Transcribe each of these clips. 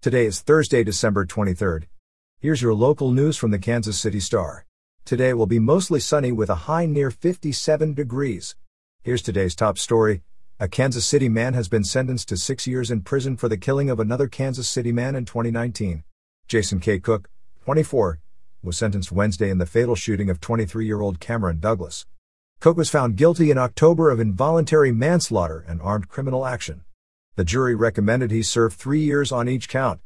Today is Thursday, December 23rd. Here's your local news from the Kansas City Star. Today will be mostly sunny with a high near 57 degrees. Here's today's top story. A Kansas City man has been sentenced to six years in prison for the killing of another Kansas City man in 2019. Jason K. Cook, 24, was sentenced Wednesday in the fatal shooting of 23 year old Cameron Douglas. Cook was found guilty in October of involuntary manslaughter and armed criminal action. The jury recommended he serve three years on each count.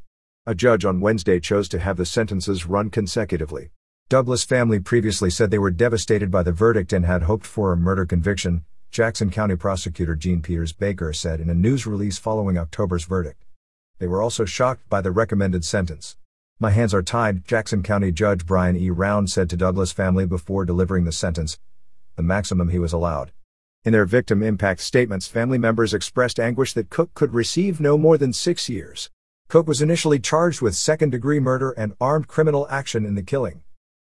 A judge on Wednesday chose to have the sentences run consecutively. Douglas' family previously said they were devastated by the verdict and had hoped for a murder conviction, Jackson County Prosecutor Jean Peters Baker said in a news release following October's verdict. They were also shocked by the recommended sentence. My hands are tied, Jackson County Judge Brian E. Round said to Douglas' family before delivering the sentence, the maximum he was allowed. In their victim impact statements, family members expressed anguish that Cook could receive no more than six years. Cook was initially charged with second degree murder and armed criminal action in the killing.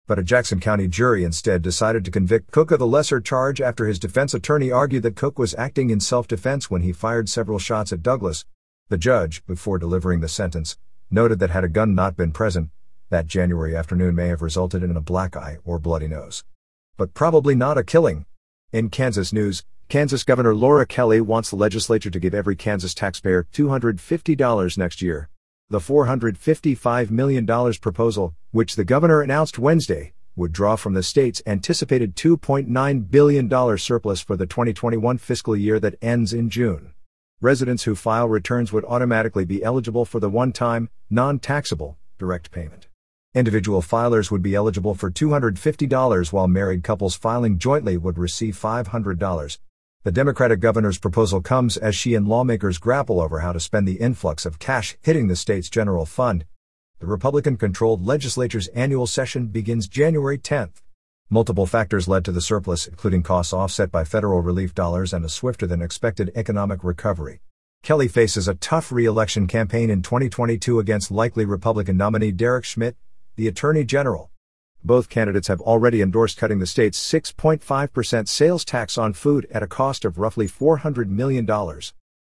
But a Jackson County jury instead decided to convict Cook of the lesser charge after his defense attorney argued that Cook was acting in self defense when he fired several shots at Douglas. The judge, before delivering the sentence, noted that had a gun not been present, that January afternoon may have resulted in a black eye or bloody nose. But probably not a killing. In Kansas news, Kansas Governor Laura Kelly wants the legislature to give every Kansas taxpayer $250 next year. The $455 million proposal, which the governor announced Wednesday, would draw from the state's anticipated $2.9 billion surplus for the 2021 fiscal year that ends in June. Residents who file returns would automatically be eligible for the one time, non taxable, direct payment. Individual filers would be eligible for $250 while married couples filing jointly would receive $500. The Democratic governor's proposal comes as she and lawmakers grapple over how to spend the influx of cash hitting the state's general fund. The Republican controlled legislature's annual session begins January 10th. Multiple factors led to the surplus, including costs offset by federal relief dollars and a swifter than expected economic recovery. Kelly faces a tough re election campaign in 2022 against likely Republican nominee Derek Schmidt, the Attorney General. Both candidates have already endorsed cutting the state's 6.5% sales tax on food at a cost of roughly $400 million.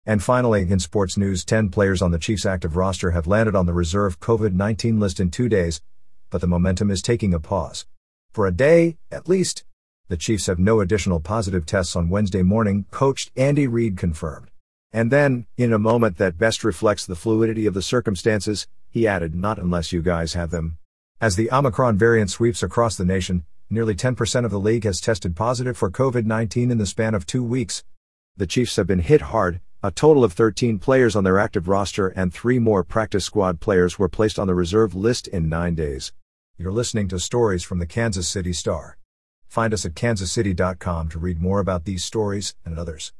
And finally, in sports news, 10 players on the Chiefs' active roster have landed on the reserve COVID 19 list in two days, but the momentum is taking a pause. For a day, at least. The Chiefs have no additional positive tests on Wednesday morning, coach Andy Reid confirmed. And then, in a moment that best reflects the fluidity of the circumstances, he added, Not unless you guys have them. As the Omicron variant sweeps across the nation, nearly 10% of the league has tested positive for COVID 19 in the span of two weeks. The Chiefs have been hit hard, a total of 13 players on their active roster and three more practice squad players were placed on the reserve list in nine days. You're listening to stories from the Kansas City Star. Find us at kansascity.com to read more about these stories and others.